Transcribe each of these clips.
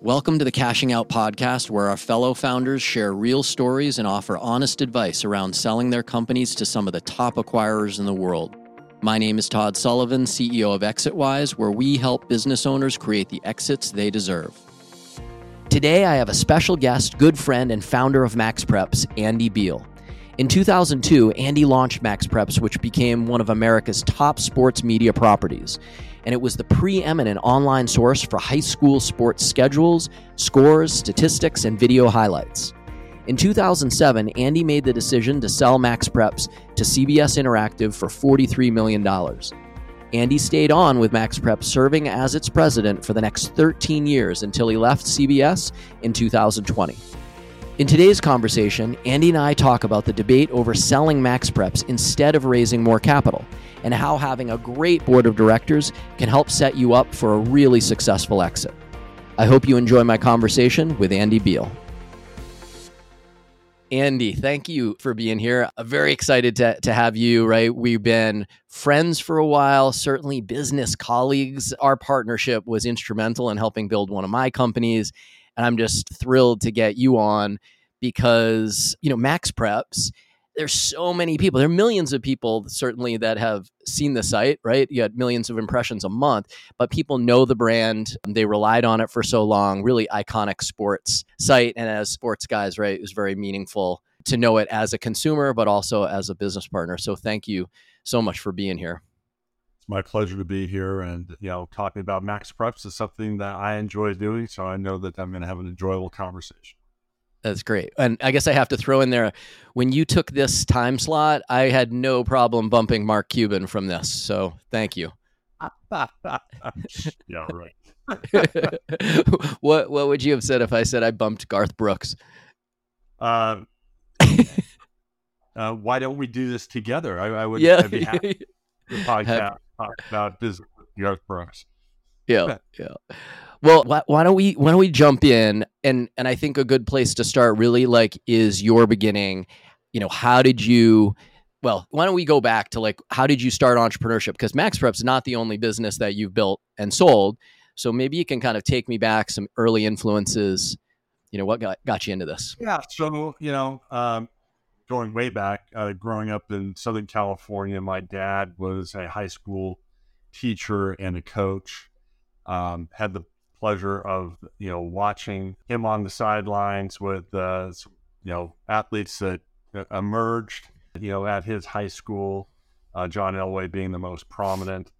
Welcome to the Cashing Out podcast, where our fellow founders share real stories and offer honest advice around selling their companies to some of the top acquirers in the world. My name is Todd Sullivan, CEO of ExitWise, where we help business owners create the exits they deserve. Today, I have a special guest, good friend, and founder of MaxPreps, Andy Beal. In 2002, Andy launched MaxPreps, which became one of America's top sports media properties and it was the preeminent online source for high school sports schedules, scores, statistics, and video highlights. In 2007, Andy made the decision to sell MaxPreps to CBS Interactive for $43 million. Andy stayed on with MaxPreps, serving as its president for the next 13 years until he left CBS in 2020. In today's conversation, Andy and I talk about the debate over selling MaxPreps instead of raising more capital and how having a great board of directors can help set you up for a really successful exit. I hope you enjoy my conversation with Andy Beal. Andy, thank you for being here. I'm very excited to, to have you, right? We've been friends for a while, certainly business colleagues. Our partnership was instrumental in helping build one of my companies. And I'm just thrilled to get you on because, you know, MaxPreps there's so many people. There are millions of people certainly that have seen the site, right? You had millions of impressions a month, but people know the brand. They relied on it for so long. Really iconic sports site, and as sports guys, right, it was very meaningful to know it as a consumer, but also as a business partner. So thank you so much for being here. My pleasure to be here, and you know, talking about MaxPreps is something that I enjoy doing. So I know that I'm going to have an enjoyable conversation. That's great. And I guess I have to throw in there when you took this time slot, I had no problem bumping Mark Cuban from this. So thank you. yeah, right. what what would you have said if I said I bumped Garth Brooks? Uh, uh, why don't we do this together? I, I would yeah. I'd be happy to podcast talk about business Garth Brooks. Yeah, yeah. Well, why, why, don't we why don't we jump in and and I think a good place to start really like is your beginning. You know, how did you? Well, why don't we go back to like how did you start entrepreneurship? Because Max Prep's not the only business that you've built and sold. So maybe you can kind of take me back some early influences. You know, what got got you into this? Yeah. So you know, um, going way back, uh, growing up in Southern California, my dad was a high school teacher and a coach. Um, had the pleasure of you know watching him on the sidelines with uh, you know athletes that emerged you know at his high school. Uh, John Elway being the most prominent,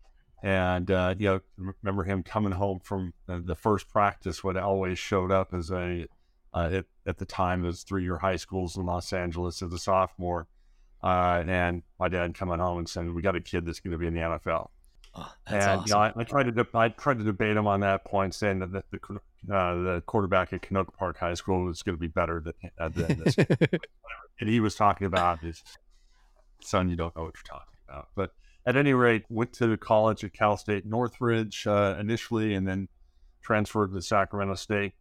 and uh, you know remember him coming home from the first practice when Elway showed up as a uh, at, at the time as three year high schools in Los Angeles as a sophomore. Uh, and my dad coming home and saying, "We got a kid that's going to be in the NFL." Oh, and awesome. you know, I, I, tried to de- I tried to debate him on that point, saying that the the, uh, the quarterback at Canoga Park High School was going to be better than, uh, than this. and he was talking about his son. You don't know what you're talking about, but at any rate, went to college at Cal State Northridge uh, initially, and then transferred to Sacramento State.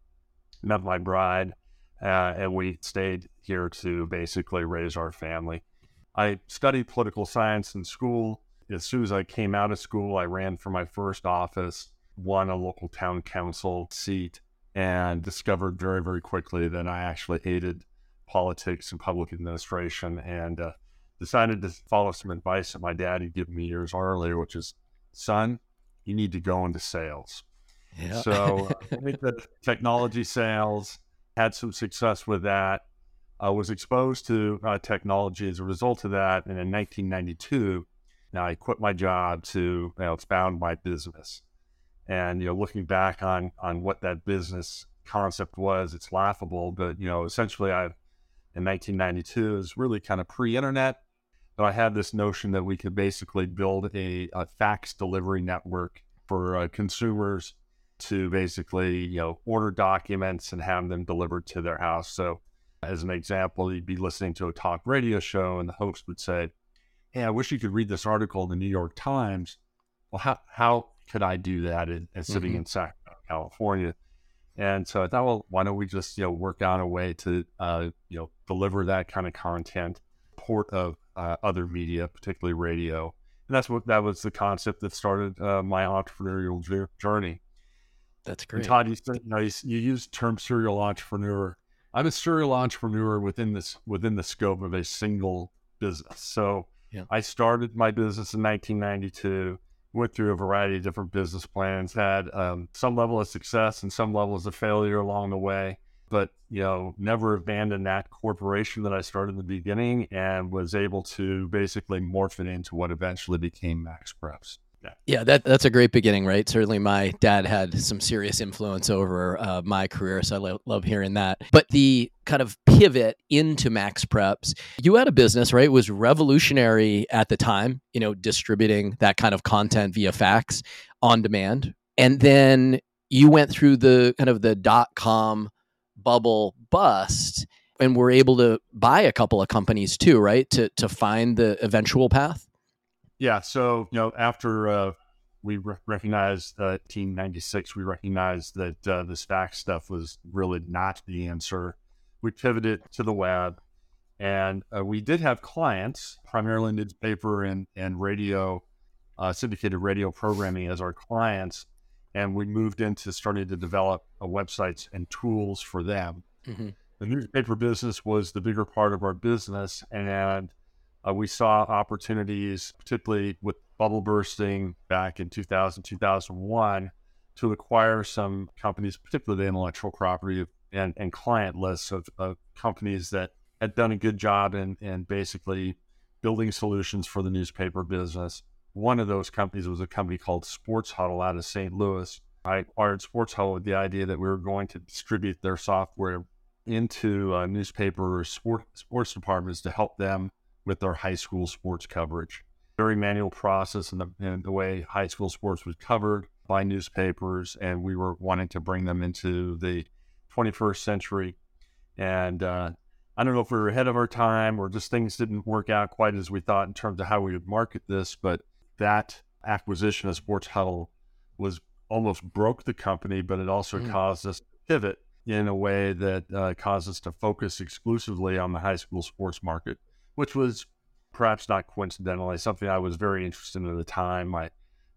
Met my bride, uh, and we stayed here to basically raise our family. I studied political science in school as soon as I came out of school, I ran for my first office, won a local town council seat, and discovered very, very quickly that I actually hated politics and public administration and uh, decided to follow some advice that my dad had given me years earlier, which is, son, you need to go into sales. Yeah. So I think that technology sales had some success with that. I was exposed to uh, technology as a result of that. And in 1992, now I quit my job to you know, expound my business. And, you know, looking back on, on what that business concept was, it's laughable. But, you know, essentially I, in 1992 is really kind of pre-internet. But I had this notion that we could basically build a, a fax delivery network for uh, consumers to basically, you know, order documents and have them delivered to their house. So as an example, you'd be listening to a talk radio show and the host would say, hey, I wish you could read this article in the New York Times. Well, how, how could I do that in, in sitting mm-hmm. in Sacramento, California? And so I thought, well, why don't we just, you know, work out a way to, uh, you know, deliver that kind of content, port of uh, other media, particularly radio. And that's what, that was the concept that started uh, my entrepreneurial journey. That's great. And Todd, you, you know, you, you use term serial entrepreneur. I'm a serial entrepreneur within this within the scope of a single business. So yeah. I started my business in 1992. Went through a variety of different business plans, had um, some level of success and some levels of failure along the way but you know never abandoned that corporation that i started in the beginning and was able to basically morph it into what eventually became MaxPreps yeah, yeah that, that's a great beginning right? Certainly my dad had some serious influence over uh, my career so i lo- love hearing that. But the kind of pivot into MaxPreps you had a business right? It was revolutionary at the time you know distributing that kind of content via fax on demand. And then you went through the kind of the dot com bubble bust and we're able to buy a couple of companies too, right? To to find the eventual path. Yeah. So you know, after uh, we re- recognized uh, 1996, we recognized that uh, this fax stuff was really not the answer. We pivoted to the web, and uh, we did have clients, primarily newspaper and and radio, uh, syndicated radio programming as our clients and we moved into starting to develop uh, websites and tools for them. Mm-hmm. The newspaper business was the bigger part of our business, and uh, we saw opportunities, particularly with bubble bursting back in 2000, 2001, to acquire some companies, particularly the intellectual property and, and client lists of, of companies that had done a good job in, in basically building solutions for the newspaper business one of those companies was a company called Sports Huddle out of St. Louis. I acquired Sports Huddle with the idea that we were going to distribute their software into uh, newspaper or sport, sports departments to help them with their high school sports coverage. Very manual process and the, and the way high school sports was covered by newspapers, and we were wanting to bring them into the 21st century. And uh, I don't know if we were ahead of our time or just things didn't work out quite as we thought in terms of how we would market this, but that acquisition of Sports Huddle was almost broke the company, but it also mm. caused us to pivot in a way that uh, caused us to focus exclusively on the high school sports market, which was perhaps not coincidentally something I was very interested in at the time. My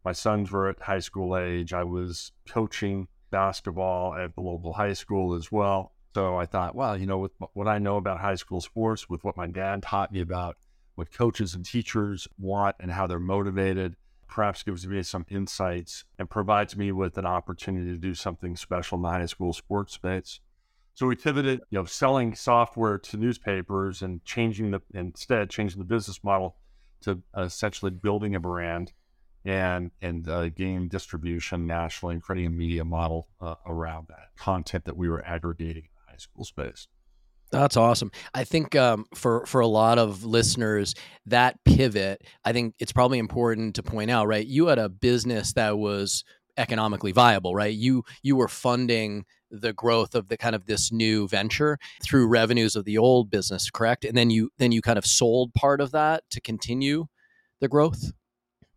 my sons were at high school age. I was coaching basketball at the local high school as well. So I thought, well, you know, with what I know about high school sports, with what my dad taught me about what coaches and teachers want and how they're motivated, perhaps gives me some insights and provides me with an opportunity to do something special in the high school sports space. So we pivoted, you know, selling software to newspapers and changing the instead changing the business model to essentially building a brand and and uh, game distribution nationally and creating a media model uh, around that content that we were aggregating in the high school space. That's awesome. I think um, for for a lot of listeners, that pivot, I think it's probably important to point out. Right, you had a business that was economically viable. Right, you you were funding the growth of the kind of this new venture through revenues of the old business, correct? And then you then you kind of sold part of that to continue the growth.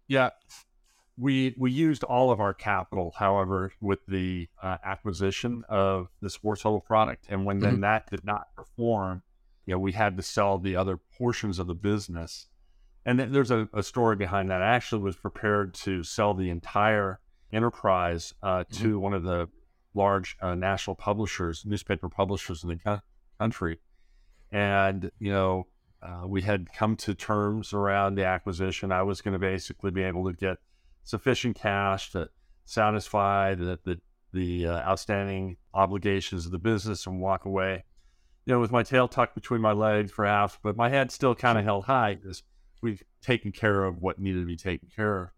Yeah, we we used all of our capital, however, with the uh, acquisition of the Sports Huddle product, and when mm-hmm. then that did not perform, you know, we had to sell the other portions of the business. And th- there's a, a, story behind that. I actually was prepared to sell the entire enterprise uh, mm-hmm. to one of the large uh, national publishers, newspaper publishers in the co- country, and you know. Uh, we had come to terms around the acquisition. I was going to basically be able to get sufficient cash to satisfy the the, the uh, outstanding obligations of the business and walk away. You know, with my tail tucked between my legs, perhaps, but my head still kind of held high because we've taken care of what needed to be taken care of.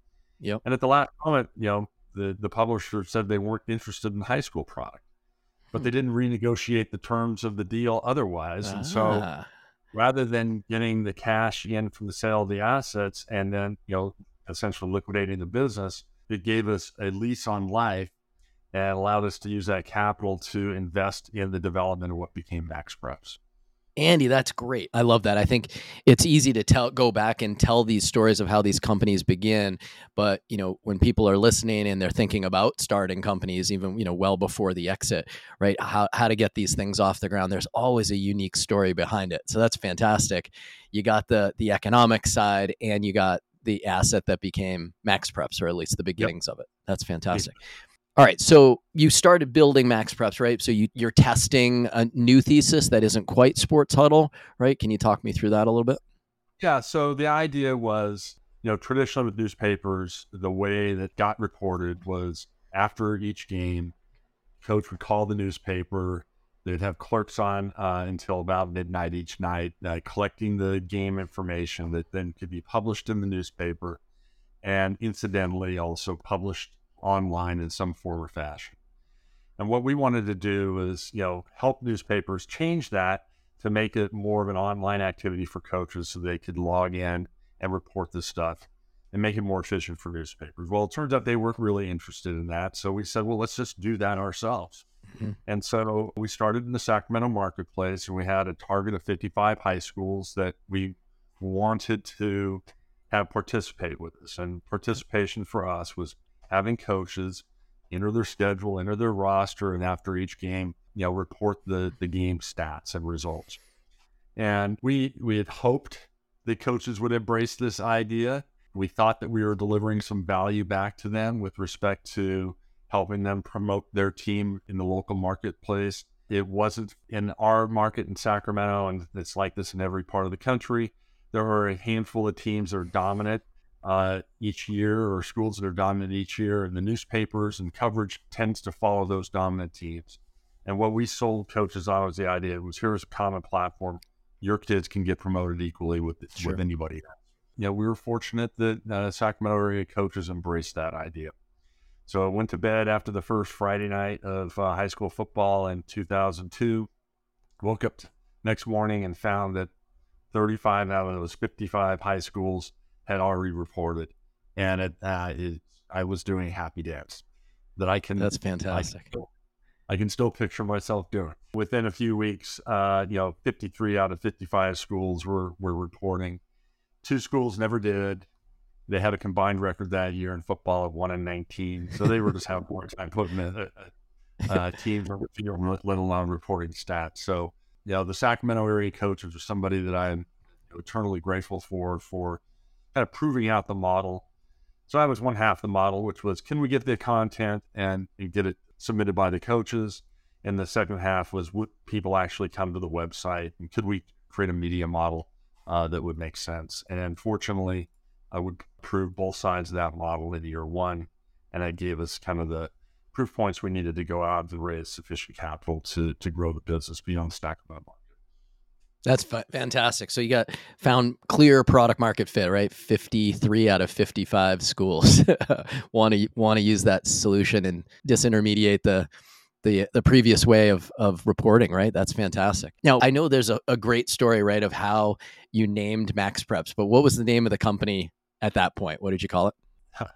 Yep. And at the last moment, you know, the the publisher said they weren't interested in the high school product, but they hmm. didn't renegotiate the terms of the deal otherwise, ah. and so ah. rather than getting the cash in from the sale of the assets and then you know essentially liquidating the business, it gave us a lease on life and allowed us to use that capital to invest in the development of what became MaxPreps. Andy, that's great. I love that. I think it's easy to tell, go back and tell these stories of how these companies begin. But you know, when people are listening and they're thinking about starting companies, even you know, well before the exit, right? How how to get these things off the ground. There's always a unique story behind it. So that's fantastic. You got the the economic side, and you got the asset that became MaxPreps, or at least the beginnings yep. of it. That's fantastic. All right, so you started building MaxPreps, right? So you, you're testing a new thesis that isn't quite Sports Huddle, right? Can you talk me through that a little bit? Yeah. So the idea was, you know, traditionally with newspapers, the way that got reported was after each game, coach would call the newspaper. They'd have clerks on uh, until about midnight each night, uh, collecting the game information that then could be published in the newspaper, and incidentally also published online in some form or fashion. And what we wanted to do was, you know, help newspapers change that to make it more of an online activity for coaches so they could log in and report this stuff and make it more efficient for newspapers. Well, it turns out they weren't really interested in that. So we said, well, let's just do that ourselves. Mm-hmm. And so we started in the Sacramento marketplace and we had a target of 55 high schools that we wanted to have participate with us. And participation for us was having coaches enter their schedule, enter their roster, and after each game, you know, report the the game stats and results. And we we had hoped that coaches would embrace this idea. We thought that we were delivering some value back to them with respect to helping them promote their team in the local marketplace. It wasn't in our market in Sacramento, and it's like this in every part of the country. There are a handful of teams that are dominant uh, each year or schools that are dominant each year, and the newspapers and coverage tends to follow those dominant teams. And what we sold coaches on was the idea was here's a common platform. Your kids can get promoted equally with sure. with anybody else. Yeah, we were fortunate that uh, Sacramento area coaches embraced that idea. So I went to bed after the first Friday night of uh, high school football in 2002. Woke up next morning and found that 35 out of those 55 high schools had already reported, and it, uh, it, I was doing happy dance that I can. That's fantastic. I can, still, I can still picture myself doing. Within a few weeks, uh, you know, 53 out of 55 schools were were reporting. Two schools never did. They had a combined record that year in football of one and 19, so they were just having more time putting a, a, a team on the field, let alone reporting stats. So, you know, the Sacramento area coaches are somebody that I'm eternally grateful for for kind of proving out the model. So I was one half the model, which was can we get the content and, get it submitted by the coaches? And the second half was would people actually come to the website and could we create a media model uh, that would make sense? And unfortunately, I would prove both sides of that model in year one. And that gave us kind of the proof points we needed to go out and raise sufficient capital to, to grow the business beyond stack market. That's fantastic. So you got found clear product market fit, right? 53 out of 55 schools want to want to use that solution and disintermediate the the the previous way of of reporting, right? That's fantastic. Now, I know there's a, a great story, right, of how you named MaxPreps, but what was the name of the company at that point? What did you call it?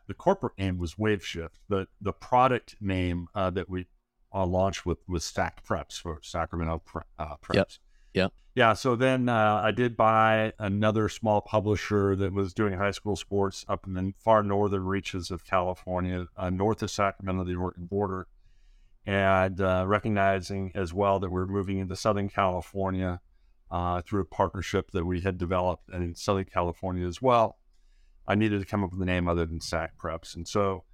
The corporate name was WaveShift. The the product name uh, that we uh, launched with was Sac Preps for Sacramento uh, Preps. Yep. Yeah. Yeah. So then uh, I did buy another small publisher that was doing high school sports up in the far northern reaches of California, uh, north of Sacramento, the Oregon border. And uh, recognizing as well that we're moving into Southern California uh, through a partnership that we had developed in Southern California as well, I needed to come up with a name other than SAC Preps. And so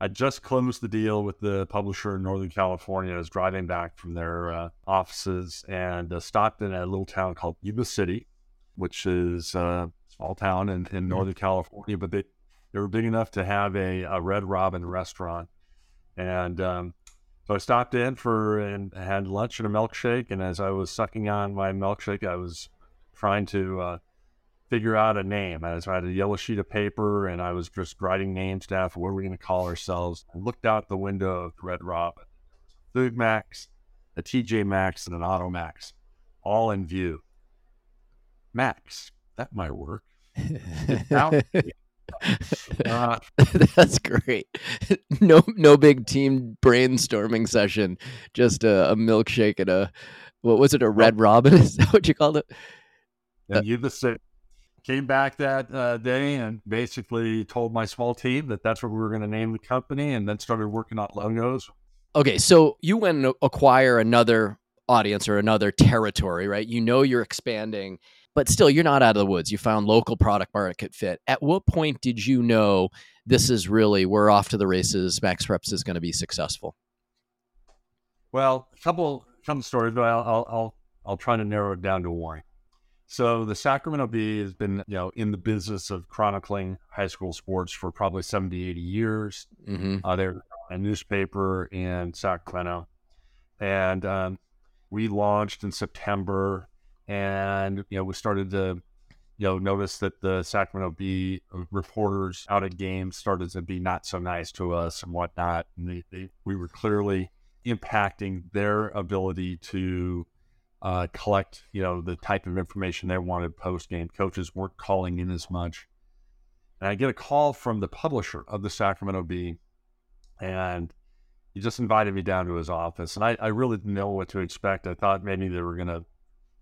I just closed the deal with the publisher in Northern California. I was driving back from their uh, offices and uh, stopped in a little town called Yuba City, which is a small town in, in mm-hmm. Northern California, but they, they were big enough to have a, a Red Robin restaurant. And um, so I stopped in for and had lunch and a milkshake. And as I was sucking on my milkshake, I was trying to uh, figure out a name. I, had a yellow sheet of paper and I was just writing names down for what are we're going to call ourselves. I looked out the window of Red Robin, FoodMaxx, a TJ Maxx, and an Auto Max, all in view. Max, that might work. uh, That's great. No, no big team brainstorming session. Just a, a milkshake and a what was it? A red robin? Is that what you called it? And uh, you the same came back that uh, day and basically told my small team that that's what we were going to name the company and then started working on logos. Okay, so you went and acquire another audience or another territory, right? You know you're expanding, but still you're not out of the woods. You found local product market fit. At what point did you know this is really we're off to the races, MaxPreps is going to be successful? Well, a couple couple stories, but I'll, I'll I'll I'll try to narrow it down to one. So the Sacramento Bee has been, you know, in the business of chronicling high school sports for probably 70, 80 years. Mm-hmm. Uh, they're a newspaper in Sacramento. And um, we launched in September and, you know, we started to, you know, notice that the Sacramento Bee reporters out at games started to be not so nice to us and whatnot. And they, they, we were clearly impacting their ability to uh, collect, you know, the type of information they wanted post game. Coaches weren't calling in as much. And I get a call from the publisher of the Sacramento Bee, and he just invited me down to his office. And I, I really didn't know what to expect. I thought maybe they were going to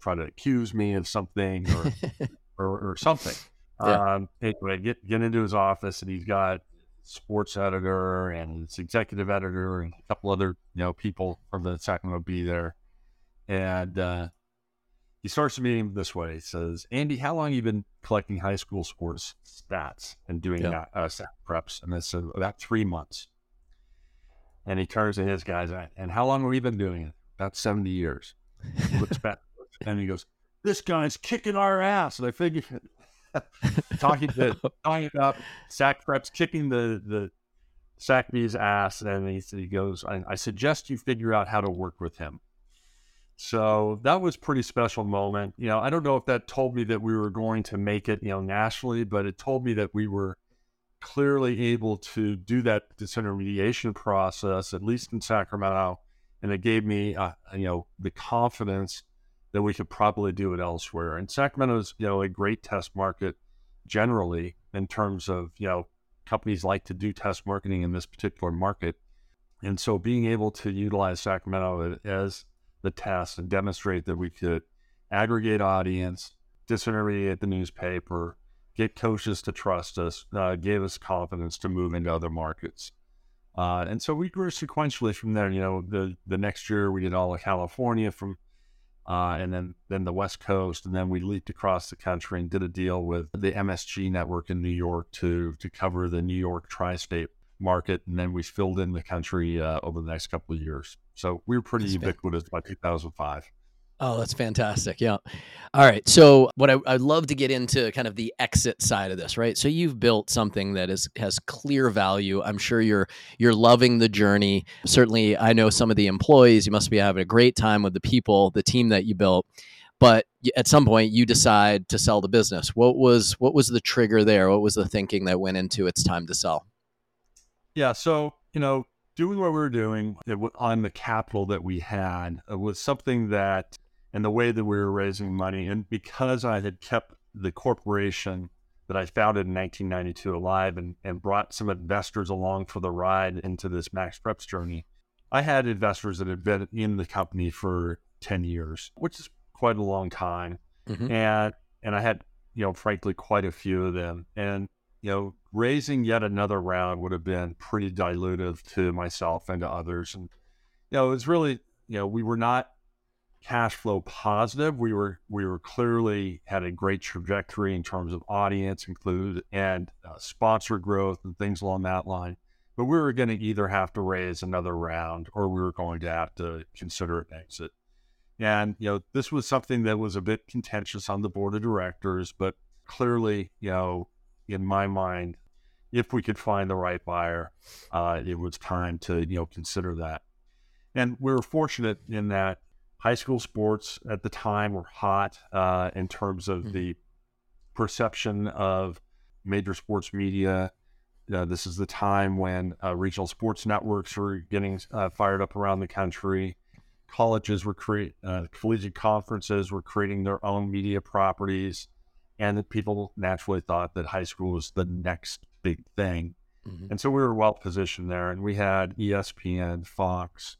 try to accuse me of something or, or, or, something. Yeah. Um, anyway, get, get into his office, and he's got sports editor and his executive editor and a couple other you know people from the Sacramento Bee there. And uh, he starts the meeting this way. He says, Andy, how long have you been collecting high school sports stats and doing yeah. uh, Sac Preps? And I said, about three months. And he turns to his guys, and how long have we been doing it? About 70 years. He looks back, and he goes, this guy's kicking our ass. And I figured, talking to talking about Sac Preps kicking the the Sac Bee's ass, and he, he goes, I, I suggest you figure out how to work with him. So that was pretty special moment. You know, I don't know if that told me that we were going to make it, you know, nationally, but it told me that we were clearly able to do that disintermediation process, at least in Sacramento, and it gave me, uh, you know, the confidence that we could probably do it elsewhere. And Sacramento is, you know, a great test market generally in terms of, you know, companies like to do test marketing in this particular market. And so being able to utilize Sacramento as the test and demonstrate that we could aggregate audience, disintermediate the newspaper, get coaches to trust us, uh, gave us confidence to move into other markets. Uh, and so we grew sequentially from there. You know, the the next year we did all of California from, uh, and then then the West Coast, and then we leaped across the country and did a deal with the MSG network in New York to to cover the New York tri-state market, and then we filled in the country uh, over the next couple of years. So we were pretty that's ubiquitous by 2005. Oh, that's fantastic. Yeah. All right. So, what I, would love to get into kind of the exit side of this, right? So, you've built something that is has clear value. I'm sure you're you're loving the journey. Certainly, I know some of the employees. You must be having a great time with the people, the team that you built. But at some point, you decide to sell the business. What was what was the trigger there? What was the thinking that went into it's time to sell? Yeah. So, you know, doing what we were doing on the capital that we had was something that, and the way that we were raising money, and because I had kept the corporation that I founded in 1992 alive and, and brought some investors along for the ride into this MaxPreps journey, I had investors that had been in the company for 10 years, which is quite a long time. Mm-hmm. And, and I had, you know, frankly, quite a few of them. And you know, raising yet another round would have been pretty dilutive to myself and to others. And, you know, it was really, you know, we were not cash flow positive. We were, we were clearly had a great trajectory in terms of audience include and uh, sponsor growth and things along that line. But we were going to either have to raise another round or we were going to have to consider an exit. And, you know, this was something that was a bit contentious on the board of directors, but clearly, you know, in my mind, if we could find the right buyer, uh, it was time to you know consider that. And we were fortunate in that high school sports at the time were hot uh, in terms of mm-hmm. the perception of major sports media. Uh, this is the time when uh, regional sports networks were getting uh, fired up around the country. Colleges were creating, uh, collegiate conferences were creating their own media properties and that people naturally thought that high school was the next big thing. Mm-hmm. And so we were well positioned there, and we had ESPN, Fox,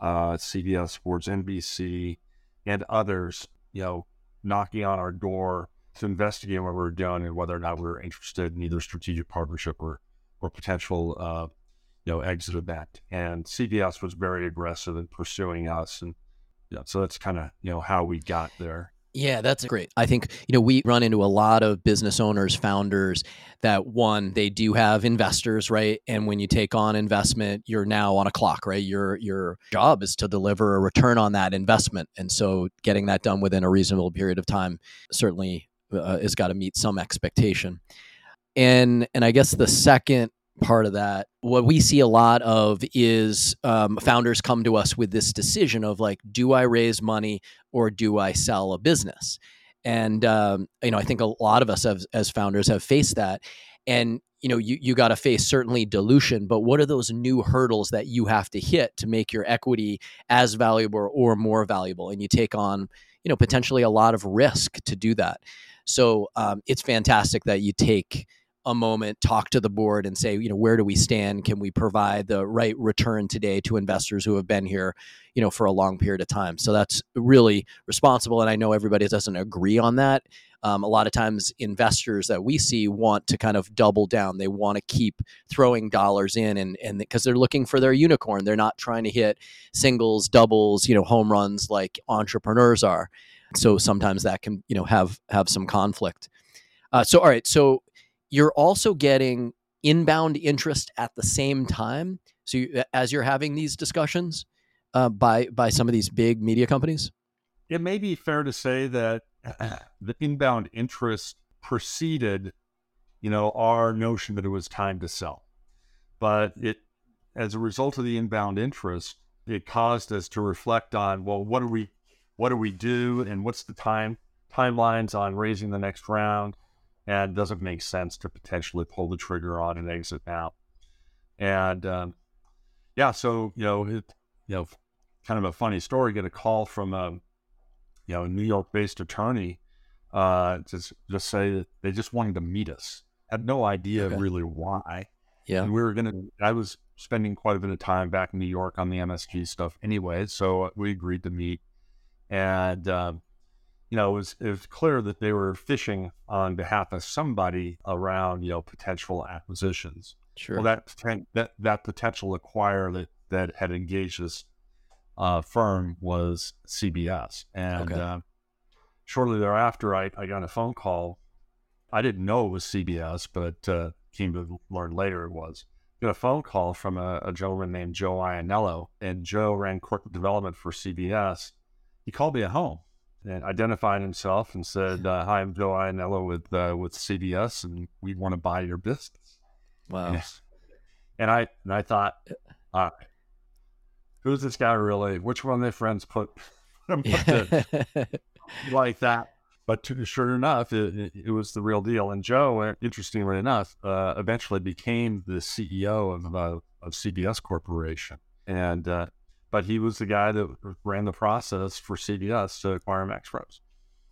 uh, CBS Sports, NBC, and others, you know, knocking on our door to investigate what we were doing and whether or not we were interested in either strategic partnership or or potential, uh, you know, exit event. And CBS was very aggressive in pursuing us, and yeah, so that's kind of you know how we got there. Yeah, that's great. I think, you know, we run into a lot of business owners, founders that one, they do have investors, right? And when you take on investment, you're now on a clock, right? Your your job is to deliver a return on that investment. And so getting that done within a reasonable period of time certainly uh, has got to meet some expectation. And and I guess the second part of that. What we see a lot of is um, founders come to us with this decision of like, do I raise money or do I sell a business? And um, you know, I think a lot of us have, as founders have faced that. And you know, you you got to face certainly dilution, but what are those new hurdles that you have to hit to make your equity as valuable or more valuable? And you take on you know potentially a lot of risk to do that. So um, it's fantastic that you take a moment, talk to the board and say, you know, where do we stand? Can we provide the right return today to investors who have been here, you know, for a long period of time? So that's really responsible. And I know everybody doesn't agree on that. Um, a lot of times, investors that we see want to kind of double down. They want to keep throwing dollars in, and and because they're looking for their unicorn, they're not trying to hit singles, doubles, you know, home runs like entrepreneurs are. So sometimes that can, you know, have have some conflict. Uh, so all right, so you're also getting inbound interest at the same time. So you, as you're having these discussions uh, by by some of these big media companies, it may be fair to say that the inbound interest preceded, you know, our notion that it was time to sell. But it, as a result of the inbound interest, it caused us to reflect on, well, what do we, what do we do, and what's the time timelines on raising the next round? And it doesn't make sense to potentially pull the trigger on an exit now. And um, yeah, so you know, it, you know, kind of a funny story. Get a call from a you know a New York-based attorney uh, to just say that they just wanted to meet us. Had no idea okay. really why. Yeah, and we were gonna. I was spending quite a bit of time back in New York on the MSG stuff anyway, so we agreed to meet. And um, you know, it was, it was clear that they were fishing on behalf of somebody around, you know, potential acquisitions. Sure. Well, that that that potential acquirer that that had engaged this uh, firm was CBS, and okay. uh, shortly thereafter, I, I got a phone call. I didn't know it was CBS, but uh, came to learn later it was. Got a phone call from a, a gentleman named Joe Ianniello, and Joe ran corporate development for CBS. He called me at home and identified himself and said, uh, "Hi, I'm Joe Ianniello with uh, with CBS, and we want to buy your business." Wow. And, and I and I thought, all right, who's this guy really? Which one of their friends put, put to, like that? But to, sure enough, it, it, it, was the real deal. And Joe, uh, interestingly enough, uh, eventually became the CEO of uh, of CBS Corporation, and uh, but he was the guy that ran the process for CBS to acquire MaxPreps.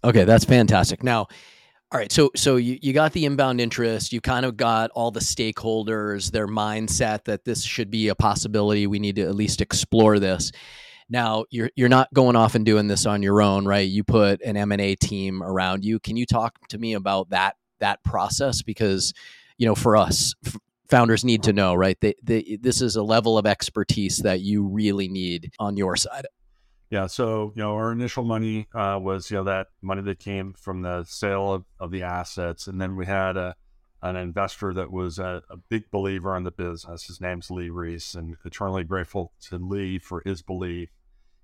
Okay, that's fantastic. Now, all right, so so you, you got the inbound interest, you kind of got all the stakeholders, their mindset that this should be a possibility. We need to at least explore this. Now you're you're not going off and doing this on your own, right? You put an M and A team around you. Can you talk to me about that that process? Because you know, for us, founders need to know, right? They, they, this is a level of expertise that you really need on your side. Yeah. So, you know, our initial money uh, was, you know, that money that came from the sale of, of the assets. And then we had a, an investor that was a, a, big believer in the business. His name's Lee Reese, and eternally grateful to Lee for his belief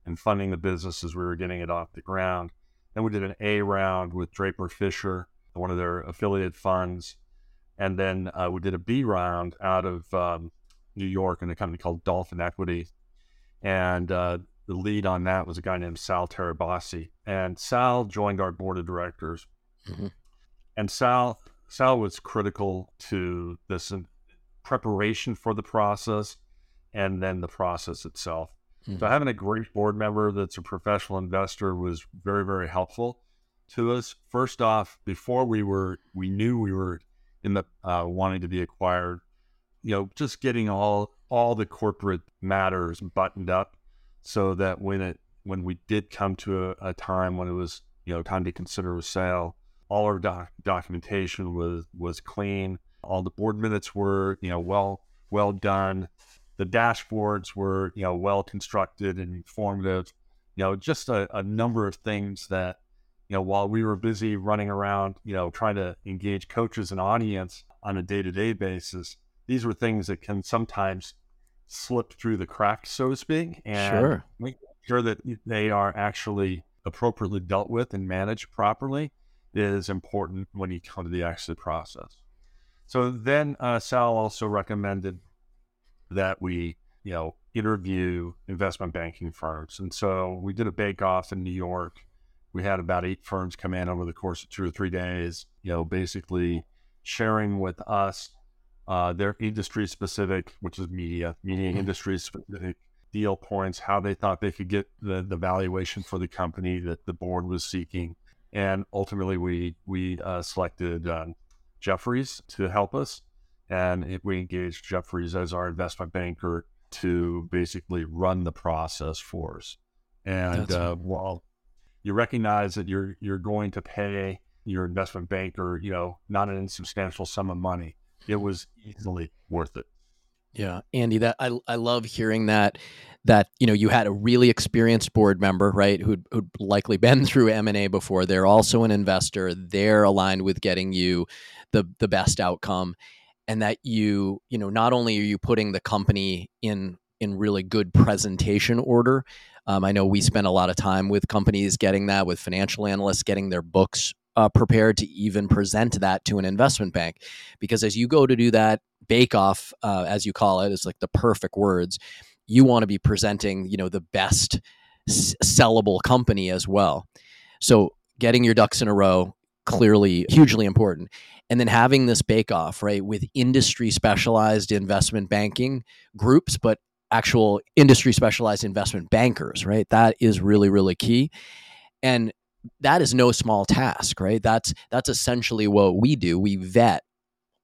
in funding the business as we were getting it off the ground. Then we did an A round with Draper Fisher, one of their affiliate funds. And then uh, we did a B round out of um, New York in a company called Dolphin Equity. And uh, the lead on that was a guy named Sal Terabasi. And Sal joined our board of directors. Mm-hmm. And Sal, Sal was critical to this preparation for the process and then the process itself. Mm-hmm. So having a great board member that's a professional investor was very, very helpful to us. First off, before we were, we knew we were in the uh, wanting to be acquired. You know, just getting all all the corporate matters buttoned up, so that when it when we did come to a, a time when it was you know time to consider a sale, all our doc- documentation was was clean. All the board minutes were you know well well done. The dashboards were you know well constructed and informative. you know, just a, a number of things that, you know, while we were busy running around, you know, trying to engage coaches and audience on a day to day basis, these were things that can sometimes slip through the cracks, so to speak, and Sure. make sure that they are actually appropriately dealt with and managed properly is important when you come to the exit process. So then uh, Sal also recommended that we, you know, interview investment banking firms. And so we did a bake off in New York. We had about eight firms come in over the course of two or three days, you know, basically sharing with us uh, their industry specific, which is media, media industry specific deal points, how they thought they could get the, the valuation for the company that the board was seeking. And ultimately, we we uh, selected um, Jefferies to help us, and it, we engaged Jefferies as our investment banker to basically run the process for us. And uh, while you recognize that you're you're going to pay your investment banker, you know, not an insubstantial sum of money, it was easily worth it. Yeah, Andy, that I I love hearing that that you know you had a really experienced board member, right, who'd, who'd likely been through M and A before. They're also an investor. They're aligned with getting you the the best outcome, and that you you know not only are you putting the company in in really good presentation order. Um, I know we spend a lot of time with companies getting that, with financial analysts getting their books uh, prepared to even present that to an investment bank, because as you go to do that bake off, uh, as you call it, it, is like the perfect words. You want to be presenting, you know, the best s- sellable company as well. So getting your ducks in a row clearly hugely important, and then having this bake off right with industry specialized investment banking groups, but actual industry specialized investment bankers, right? That is really really key, and that is no small task, right? That's that's essentially what we do. We vet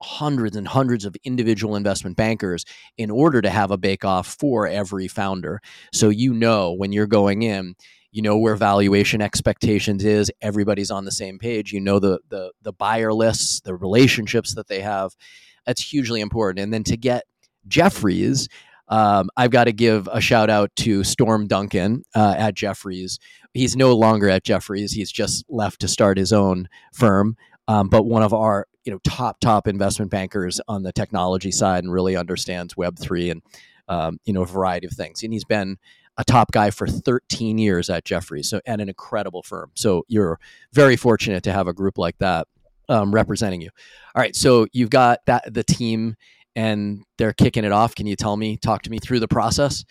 hundreds and hundreds of individual investment bankers in order to have a bake off for every founder. So you know when you're going in, you know where valuation expectations is, everybody's on the same page. You know the the the buyer lists, the relationships that they have. That's hugely important. And then to get Jefferies, um, I've got to give a shout out to Storm Duncan uh, at Jefferies. He's no longer at Jefferies. He's just left to start his own firm. Um, but one of our you know top top investment bankers on the technology side and really understands Web three and um, you know a variety of things. And he's been a top guy for 13 years at Jefferies, so at an incredible firm. So you're very fortunate to have a group like that um, representing you. All right, so you've got that the team and they're kicking it off. Can you tell me, talk to me through the process?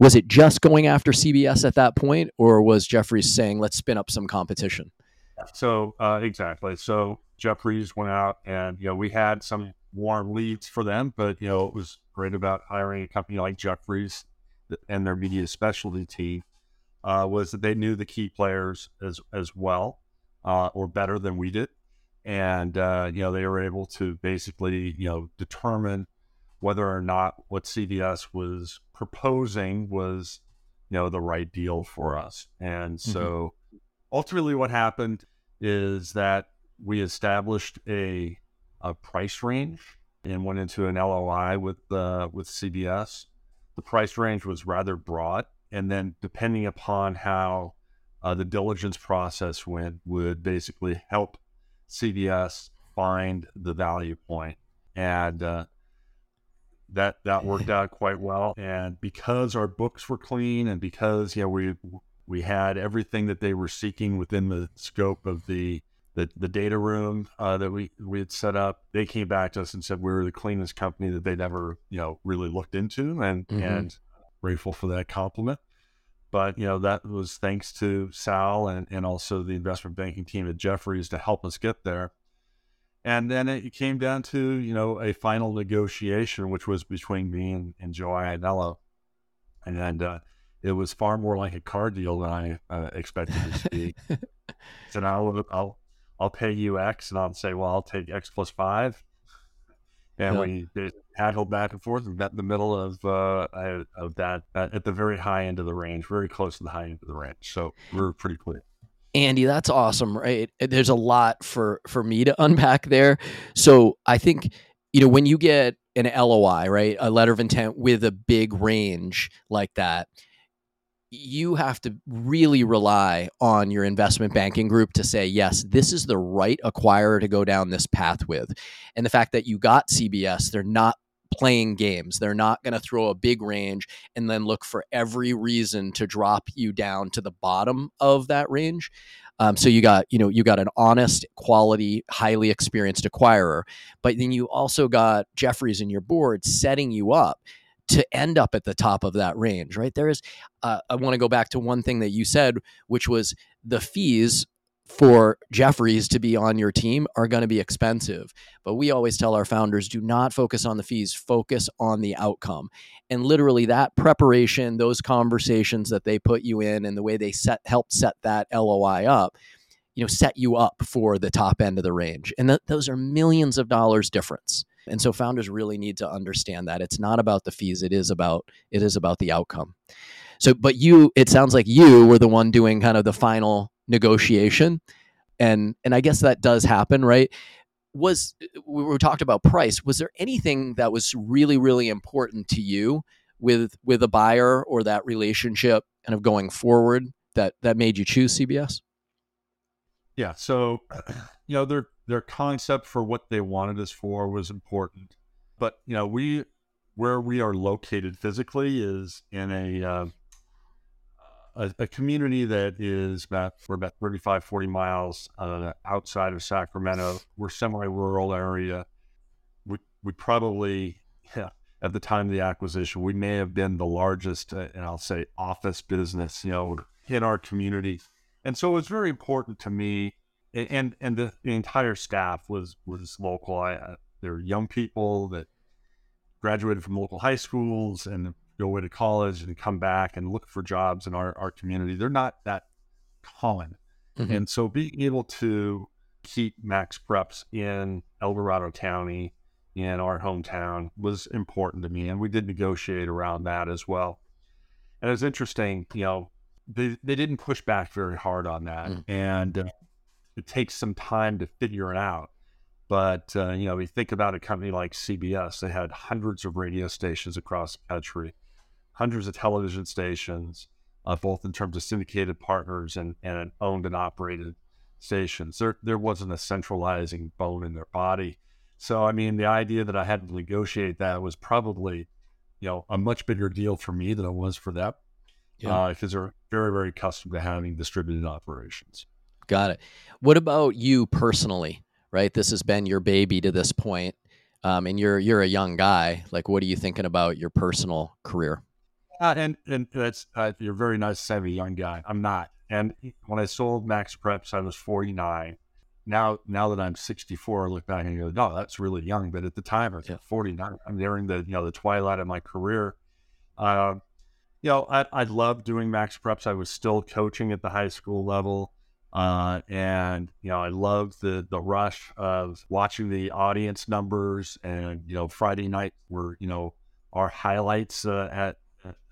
Was it just going after CBS at that point, or was Jefferies saying, let's spin up some competition? So uh, exactly. So Jefferies went out, and you know we had some warm leads for them, but you know it was great about hiring a company like Jefferies and their media specialty team uh, was that they knew the key players as as well uh, or better than we did, and uh, you know they were able to basically you know determine whether or not what CBS was proposing was you know the right deal for us, and so ultimately what happened is that we established a a price range and went into an LOI with uh, with CBS. The price range was rather broad, and then depending upon how uh, the diligence process went, would basically help CBS find the value point, and uh, that that worked out quite well. And because our books were clean, and because yeah we we had everything that they were seeking within the scope of the the, the data room uh, that we we had set up. They came back to us and said we were the cleanest company that they'd ever you know really looked into, and Mhm. and grateful for that compliment. But you know that was thanks to Sal and and also the investment banking team at Jefferies to help us get there. And then it came down to you know a final negotiation, which was between me and, and Joe Ianniello, and uh, it was far more like a car deal than I uh, expected it to be. so now I'll, I'll I'll pay you X, and I'll say, well, I'll take X plus five. And Yeah. we did haggled back and forth, and met in the middle of uh, of that uh, at the very high end of the range, very close to the high end of the range. So we're pretty clear. Andy, that's awesome, right? There's a lot for for me to unpack there. So I think you know when you get an LOI, right, a letter of intent with a big range like that, you have to really rely on your investment banking group to say, yes, this is the right acquirer to go down this path with. And the fact that you got CBS, they're not playing games. They're not going to throw a big range and then look for every reason to drop you down to the bottom of that range. Um, so you got, you know, you got an honest, quality, highly experienced acquirer, but then you also got Jefferies and your board setting you up to end up at the top of that range, right? There is, uh, I want to go back to one thing that you said, which was the fees for Jefferies to be on your team are going to be expensive. But we always tell our founders do not focus on the fees, focus on the outcome. And literally that preparation, those conversations that they put you in and the way they set help set that LOI up, you know, set you up for the top end of the range. And th- those are millions of dollars difference. And so founders really need to understand that. It's not about the fees, it is about it is about the outcome. So but you it sounds like you were the one doing kind of the final negotiation. And and i guess that does happen right? Was we were talked about price. Was there anything that was really really important to you with with a buyer or that relationship kind of going forward that that made you choose cbs yeah so you know their their concept for what they wanted us for was important. But you know we where we are located physically is in a uh, a, a, community that is about we're about 35 40 miles uh, outside of sacramento. We're semi-rural area. We, we probably yeah, at the time of the acquisition we may have been the largest uh, and i'll say office business you know in our community. And so it was very important to me and and the, the entire staff was was local i uh, they're young people that graduated from local high schools and go away to college and come back and look for jobs in our, our community. They're not that common. Mm-hmm. And so being able to keep MaxPreps in El Dorado County, in our hometown, was important to me. And we did negotiate around that as well. And it was interesting, you know, they, they didn't push back very hard on that. Mm-hmm. And uh, it takes some time to figure it out. But, uh, you know, we think about a company like CBS, they had hundreds of radio stations across the country hundreds of television stations, uh, both in terms of syndicated partners and, and owned and operated stations. There, there wasn't a centralizing bone in their body. So, I mean, the idea that I had to negotiate that was probably, you know, a much bigger deal for me than it was for them. Yeah. Because uh, they're very, very accustomed to having distributed operations. Got it. What about you personally? Right, this has been your baby to this point, um, and you're you're a young guy. Like, what are you thinking about your personal career? Uh, and and that's uh, you're very nice to say a young guy. I'm not. And when I sold MaxPreps, I was 49. Now, now that I'm 64, I look back and go, "No, that's really young." But at the time, I was yeah. 49. I'm nearing the you know the twilight of my career. Uh, you know, I I loved doing MaxPreps. I was still coaching at the high school level. Uh, and you know, I love the the rush of watching the audience numbers, and you know, Friday night were you know our highlights uh, at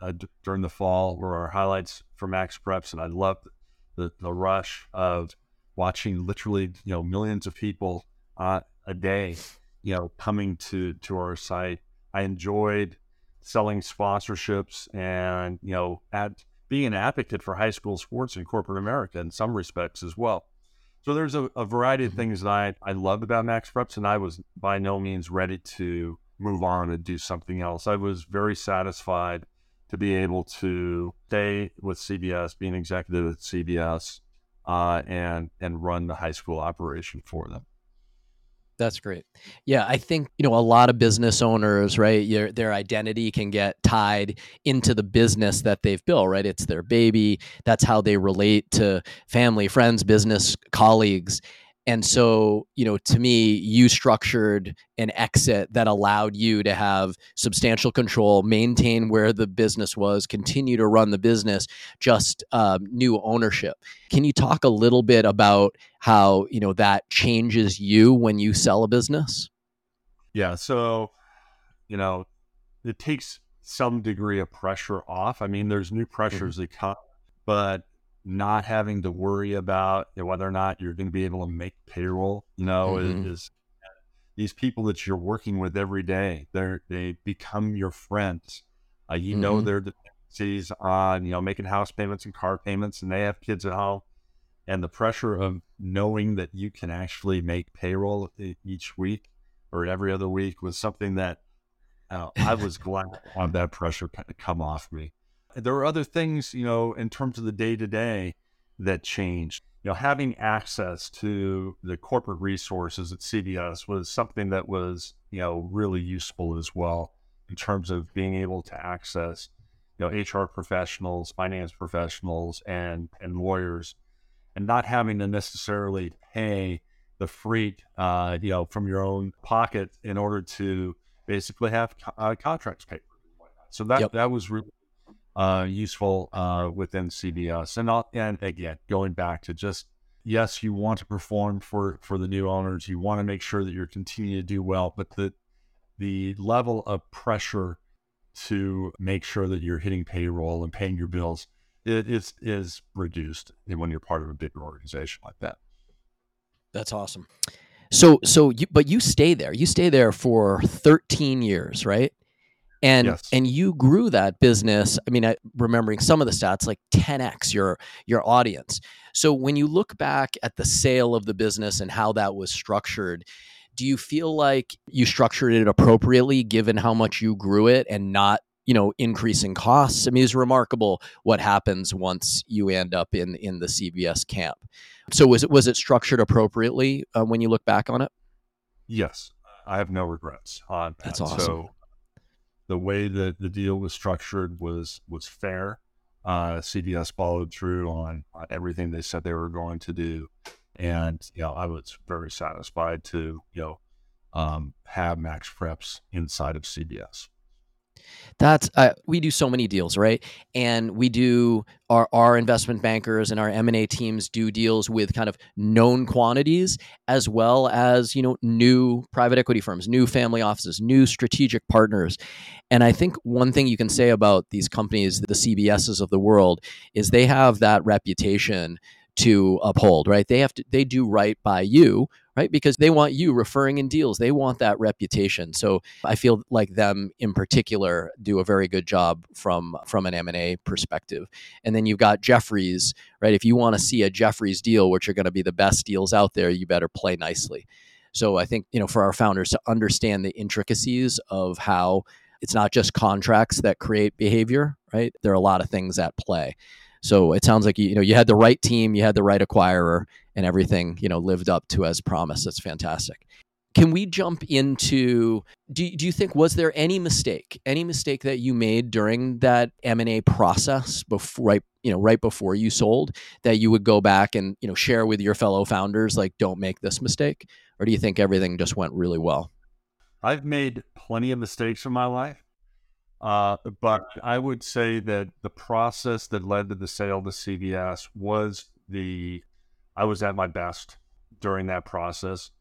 uh, during the fall were our highlights for MaxPreps, and I loved the, the rush of watching literally you know millions of people uh, a day, you know, coming to to our site. I enjoyed selling sponsorships and you know at being an advocate for high school sports in corporate America in some respects as well. So there's a, a variety of mm-hmm. things that I, I loved about MaxPreps, and I was by no means ready to move on and do something else. I was very satisfied to be able to stay with CBS, be an executive at CBS, uh, and and run the high school operation for them. That's great. Yeah, I think you know a lot of business owners, right? Your, their identity can get tied into the business that they've built, right? It's their baby. That's how they relate to family, friends, business colleagues, and so, you know, to me, you structured an exit that allowed you to have substantial control, maintain where the business was, continue to run the business, just um, new ownership. Can you talk a little bit about how, you know, that changes you when you sell a business? Yeah. So, you know, it takes some degree of pressure off. I mean, there's new pressures mm-hmm. that come, but not having to worry about whether or not you're going to be able to make payroll, you know, mm-hmm. is, is, these people that you're working with every day, they're, they become your friends. Uh, you mm-hmm. know their delinquencies on, you know, making house payments and car payments, and they have kids at home. And the pressure of knowing that you can actually make payroll each week or every other week was something that uh, I was glad to have that pressure kind of come off me. There were other things, you know, in terms of the day to day that changed. You know, having access to the corporate resources at CBS was something that was, you know, really useful as well in terms of being able to access, you know, HR professionals, finance professionals, and and lawyers, and not having to necessarily pay the freight, uh, you know, from your own pocket in order to basically have uh, contracts paid. So that yep. that was really uh, useful uh, within CBS. And and again, going back to just yes, you want to perform for for the new owners. You want to make sure that you're continuing to do well, but the the level of pressure to make sure that you're hitting payroll and paying your bills it is is reduced when you're part of a bigger organization like that. That's awesome. So so you, but you stay there. You stay there for 13 years, right? And yes. and you grew that business i mean I, remembering some of the stats like 10x your your audience. So when you look back at the sale of the business and how that was structured do you feel like you structured it appropriately given how much you grew it and not you know increasing costs? I mean it's remarkable what happens once you end up in in the cbs camp. So was it was it structured appropriately uh, when you look back on it? Yes. I have no regrets on that. that's awesome. so the way that the deal was structured was was fair. Uh, CBS followed through on, on everything they said they were going to do, and you know I was very satisfied to you know um, have MaxPreps inside of CBS that's uh, we do so many deals right? And we do our, our investment bankers and our m&a teams do deals with kind of known quantities as well as you know new private equity firms new family offices new strategic partners. And i think one thing you can say about these companies the cbs's of the world is they have that reputation to uphold right they have to they do right by you right? Because they want you referring in deals. They want that reputation. So I feel like them in particular do a very good job from from an M&A perspective. And then you've got Jefferies, right? If you want to see a Jefferies deal, which are going to be the best deals out there, you better play nicely. So I think, you know, for our founders to understand the intricacies of how it's not just contracts that create behavior, right? There are a lot of things at play. So it sounds like you, know you had the right team, you had the right acquirer, and everything you know lived up to as promised. That's fantastic. Can we jump into? Do do you think was there any mistake, any mistake that you made during that M and A process before, right? You know, right before you sold, that you would go back and you know share with your fellow founders, like, don't make this mistake, or do you think everything just went really well? I've made plenty of mistakes in my life. Uh, but I would say that the process that led to the sale to CBS was the, I was at my best during that process.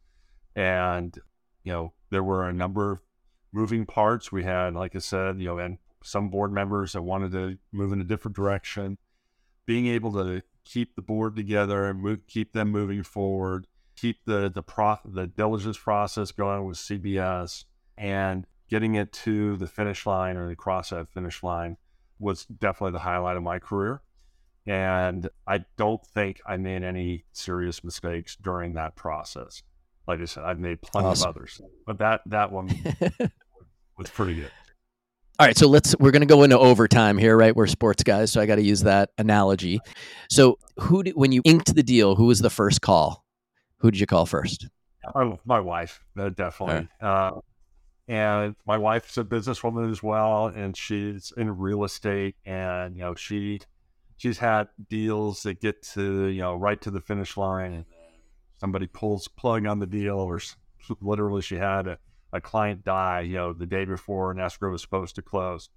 And, you know, there were a number of moving parts. We had, like I said, you know, and some board members that wanted to move in a different direction. Being able to keep the board together and move, keep them moving forward, keep the the pro, the diligence process going with CBS, and getting it to the finish line or the cross that finish line was definitely the highlight of my career. And I don't think I made any serious mistakes during that process. Like I said, I've made plenty awesome. of others, but that that one was pretty good. All right, so let's we're going to go into overtime here, right? We're sports guys, so I got to use that analogy. So, who did, when you inked the deal, who was the first call? Who did you call first? My, my wife, uh, definitely. Right. Uh, and my wife's a businesswoman as well and she's in real estate and you know she she's had deals that get to you know right to the finish line and somebody pulls plug on the deal or literally she had a, a client die you know the day before an escrow was supposed to close.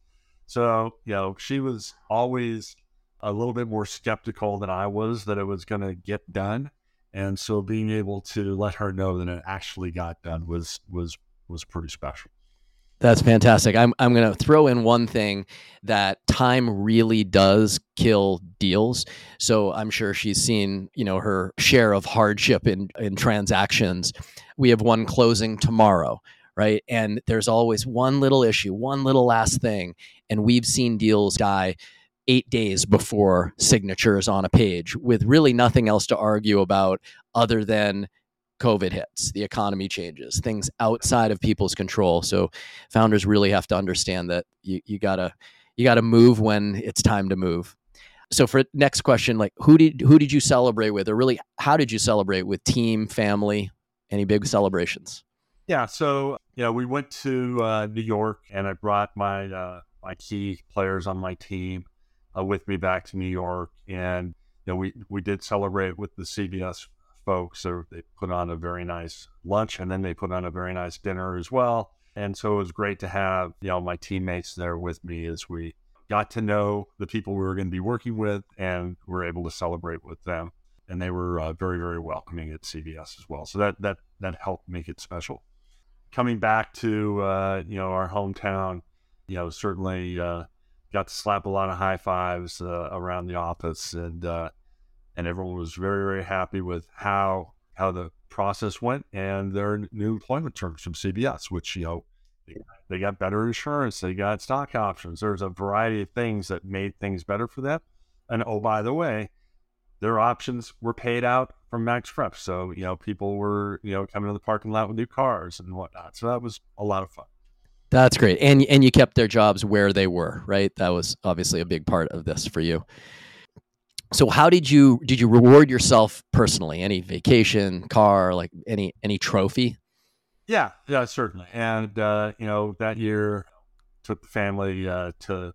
So you know she was always a little bit more skeptical than i was that it was going to get done. And so being able to let her know that it actually got done was was was pretty special. That's fantastic. I'm I'm going to throw in one thing that time really does kill deals. So I'm sure she's seen, you know, her share of hardship in in transactions. We have one closing tomorrow, right? And there's always one little issue, one little last thing. And we've seen deals die eight days before signatures on a page with really nothing else to argue about other than COVID hits, the economy changes, things outside of people's control. So founders really have to understand that you, you gotta you gotta move when it's time to move. So for next question, like who did who did you celebrate with, or really how did you celebrate with team, family, any big celebrations? Yeah, so you know we went to uh, New York, and I brought my uh, my key players on my team uh, with me back to New York, and you know we we did celebrate with the CBS folks. So they put on a very nice lunch and then they put on a very nice dinner as well. And so it was great to have, you know, my teammates there with me as we got to know the people we were going to be working with and were able to celebrate with them. And they were uh, very, very welcoming at CBS as well. So that, that, that helped make it special. Coming back to, uh, you know, our hometown, you know, certainly uh, got to slap a lot of high fives uh, around the office and, uh, and everyone was very very happy with how how the process went and their new employment terms from CBS, which you know they got better insurance, they got stock options. There's a variety of things that made things better for them. And oh, by the way, their options were paid out from MaxPrep, so you know people were you know coming to the parking lot with new cars and whatnot. So that was a lot of fun. That's great, and and you kept their jobs where they were, right? That was obviously a big part of this for you so how did you did you reward yourself personally? Any vacation car like any any trophy? Yeah yeah certainly. And uh, you know that year took the family uh, to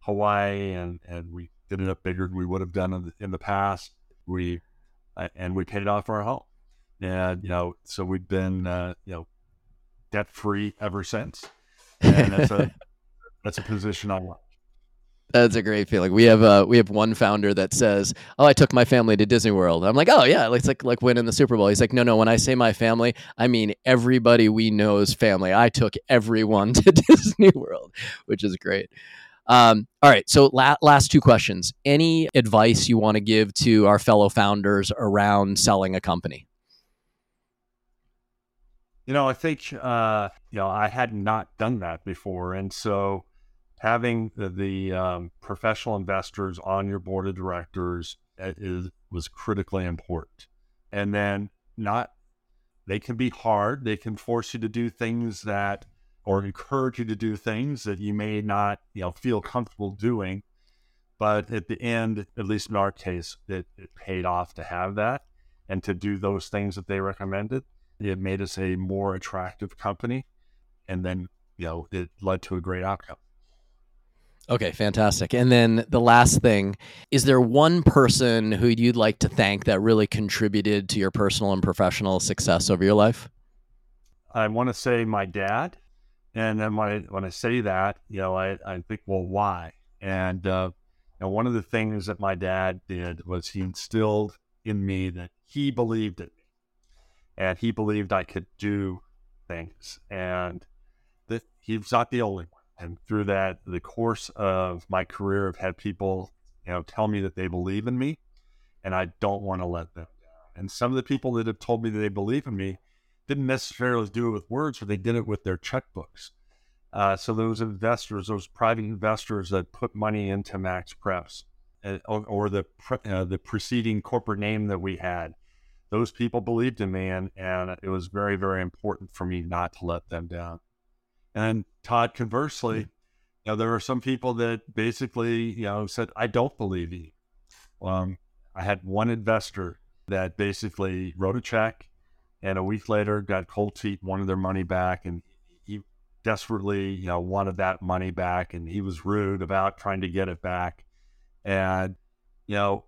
hawaii and and we ended up bigger than we would have done in the, in the past. We uh, and we paid off our home. And you know so we've been uh, you know debt free ever since. And that's a that's a position i want that's a great feeling. We have uh, we have one founder that says, "Oh, I took my family to Disney World." I'm like, "Oh yeah, it's like like winning the Super Bowl." He's like, "No, no. When I say my family, I mean everybody we know's family. I took everyone to Disney World, which is great." Um, all right, so la- last two questions. Any advice you want to give to our fellow founders around selling a company? You know, I think uh, you know I had not done that before, and so having the, the um, professional investors on your board of directors uh, is was critically important. And then not they can be hard. They can force you to do things that or encourage you to do things that you may not, you know, feel comfortable doing. But at the end, at least in our case, it, it paid off to have that and to do those things that they recommended. It made us a more attractive company. And then, you know, it led to a great outcome. Okay, fantastic. And then the last thing is there one person who you'd like to thank that really contributed to your personal and professional success over your life? I want to say my dad. And then when I, when I say that, you know, I, I think, well, why? And, uh, know, one of the things that my dad did was he instilled in me that he believed in me and he believed I could do things and that he was not the only one and through that, the course of my career, I've had people, you know, tell me that they believe in me, and I don't want to let them down. And some of the people that have told me that they believe in me didn't necessarily do it with words, but they did it with their checkbooks. Uh, so those investors, those private investors that put money into MaxPreps, uh, or, or, the uh, the preceding corporate name that we had, those people believed in me, and and it was very very important for me not to let them down. And Todd, conversely, you know, there were some people that basically, you know, said, I don't believe you. Um, I had one investor that basically wrote a check and a week later got cold feet, wanted their money back. And he desperately, you know, wanted that money back. And he was rude about trying to get it back. And, you know,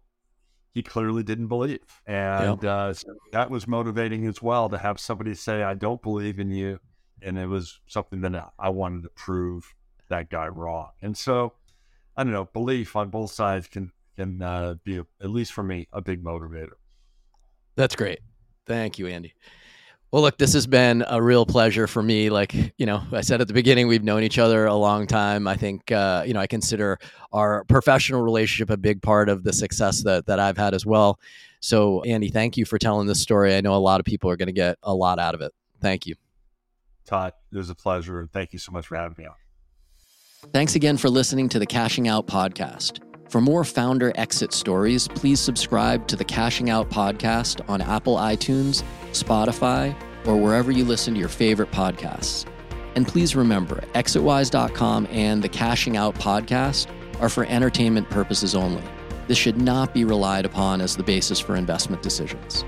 he clearly didn't believe. And yep. uh, so that was motivating as well to have somebody say, I don't believe in you and it was something that I wanted to prove that guy wrong. And so, I don't know, belief on both sides can can uh, be a, at least for me a big motivator. That's great. Thank you, Andy. Well, look, this has been a real pleasure for me. Like, you know, I said at the beginning, we've known each other a long time. I think, uh, you know, I consider our professional relationship a big part of the success that, that I've had as well. So, Andy, thank you for telling this story. I know a lot of people are going to get a lot out of it. Thank you. Todd, it was a pleasure. Thank you so much for having me on. Thanks again for listening to the Cashing Out podcast. For more founder exit stories, please subscribe to the Cashing Out podcast on Apple iTunes, Spotify, or wherever you listen to your favorite podcasts. And please remember, exitwise.com and the Cashing Out podcast are for entertainment purposes only. This should not be relied upon as the basis for investment decisions.